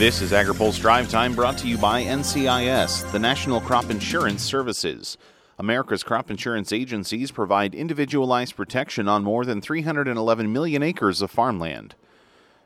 This is AgriPulse Drive Time brought to you by NCIS, the National Crop Insurance Services. America's crop insurance agencies provide individualized protection on more than 311 million acres of farmland.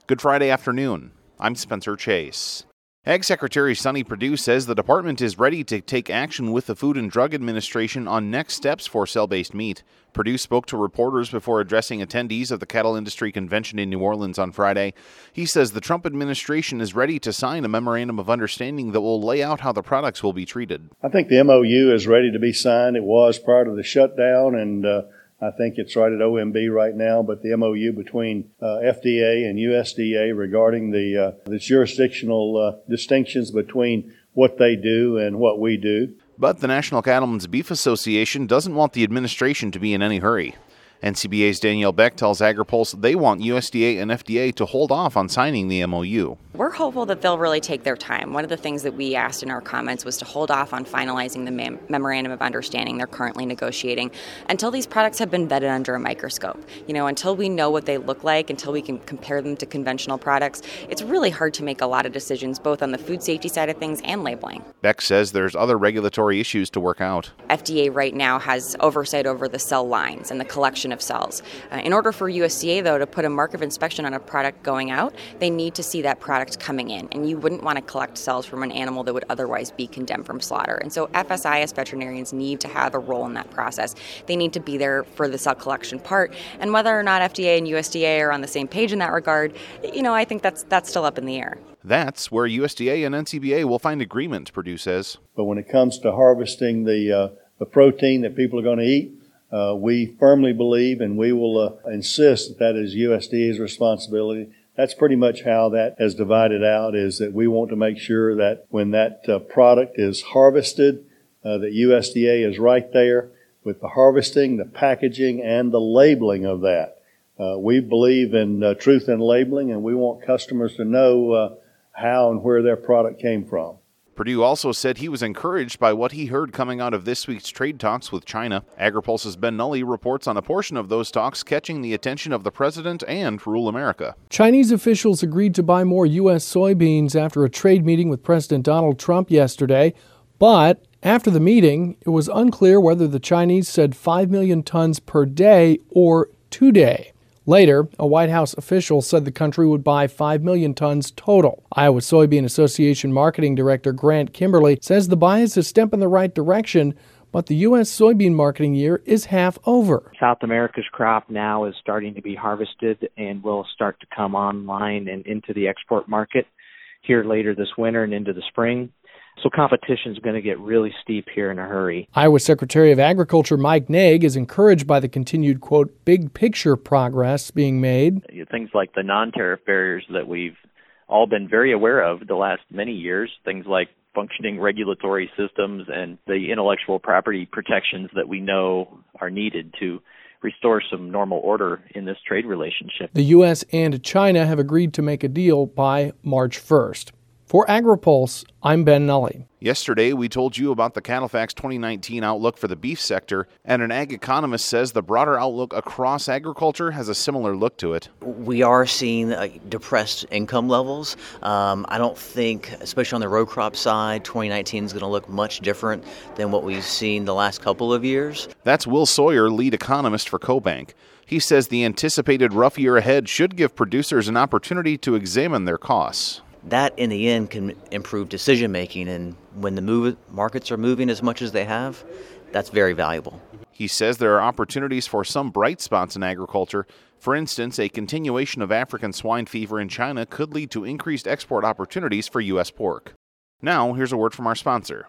Good Friday afternoon. I'm Spencer Chase. Ag Secretary Sonny Perdue says the department is ready to take action with the Food and Drug Administration on next steps for cell based meat. Perdue spoke to reporters before addressing attendees of the Cattle Industry Convention in New Orleans on Friday. He says the Trump administration is ready to sign a memorandum of understanding that will lay out how the products will be treated. I think the MOU is ready to be signed. It was prior to the shutdown, and uh, I think it's right at OMB right now, but the MOU between uh, FDA and USDA regarding the, uh, the jurisdictional uh, distinctions between what they do and what we do. But the National Cattlemen's Beef Association doesn't want the administration to be in any hurry. NCBA's Danielle Beck tells AgriPulse they want USDA and FDA to hold off on signing the MOU. We're hopeful that they'll really take their time. One of the things that we asked in our comments was to hold off on finalizing the mem- memorandum of understanding they're currently negotiating until these products have been vetted under a microscope. You know, until we know what they look like, until we can compare them to conventional products, it's really hard to make a lot of decisions both on the food safety side of things and labeling. Beck says there's other regulatory issues to work out. FDA right now has oversight over the cell lines and the collection of cells. Uh, in order for USDA, though, to put a mark of inspection on a product going out, they need to see that product coming in, and you wouldn't want to collect cells from an animal that would otherwise be condemned from slaughter. And so FSIS veterinarians need to have a role in that process. They need to be there for the cell collection part, and whether or not FDA and USDA are on the same page in that regard, you know, I think that's that's still up in the air. That's where USDA and NCBA will find agreement, Perdue says. But when it comes to harvesting the, uh, the protein that people are going to eat, uh, we firmly believe and we will uh, insist that that is USDA's responsibility that's pretty much how that has divided out is that we want to make sure that when that uh, product is harvested, uh, that USDA is right there with the harvesting, the packaging, and the labeling of that. Uh, we believe in uh, truth in labeling, and we want customers to know how and where their product came from. Perdue also said he was encouraged by what he heard coming out of this week's trade talks with China. AgriPulse's Ben Nuelle reports on a portion of those talks catching the attention of the president and Rural America. Chinese officials agreed to buy more U.S. soybeans after a trade meeting with President Donald Trump yesterday, but after the meeting, it was unclear whether the Chinese said 5 million tons per day or today. Later, a White House official said the country would buy 5 million tons total. Iowa Soybean Association Marketing Director Grant Kimberley says the buy is a step in the right direction, but the U.S. soybean marketing year is half over. South America's crop now is starting to be harvested and will start to come online and into the export market here later this winter and into the spring. So competition is going to get really steep here in a hurry. Iowa Secretary of Agriculture Mike Naig is encouraged by the continued, quote, big picture progress being made. Things like the non tariff barriers that we've all been very aware of the last many years, things like functioning regulatory systems and the intellectual property protections that we know are needed to restore some normal order in this trade relationship. The U.S. and China have agreed to make a deal by March 1st. For AgriPulse, I'm Ben Nuelle. Yesterday, we told you about the CattleFax 2019 outlook for the beef sector, and an ag economist says the broader outlook across agriculture has a similar look to it. We are seeing uh, depressed income levels. Um, I don't think, especially on the row crop side, 2019 is going to look much different than what we've seen the last couple of years. That's Will Sawyer, lead economist for CoBank. He says the anticipated rough year ahead should give producers an opportunity to examine their costs that in the end can improve decision making. And when the move, markets are moving as much as they have, that's very valuable. He says there are opportunities for some bright spots in agriculture. For instance, a continuation of African swine fever in China could lead to increased export opportunities for U.S. pork. Now, here's a word from our sponsor.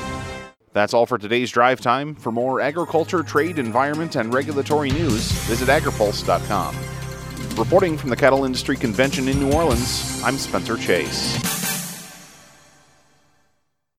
That's all for today's drive time. For more agriculture, trade, environment, and regulatory news, visit agripulse.com. Reporting from the Cattle Industry Convention in New Orleans, I'm Spencer Chase.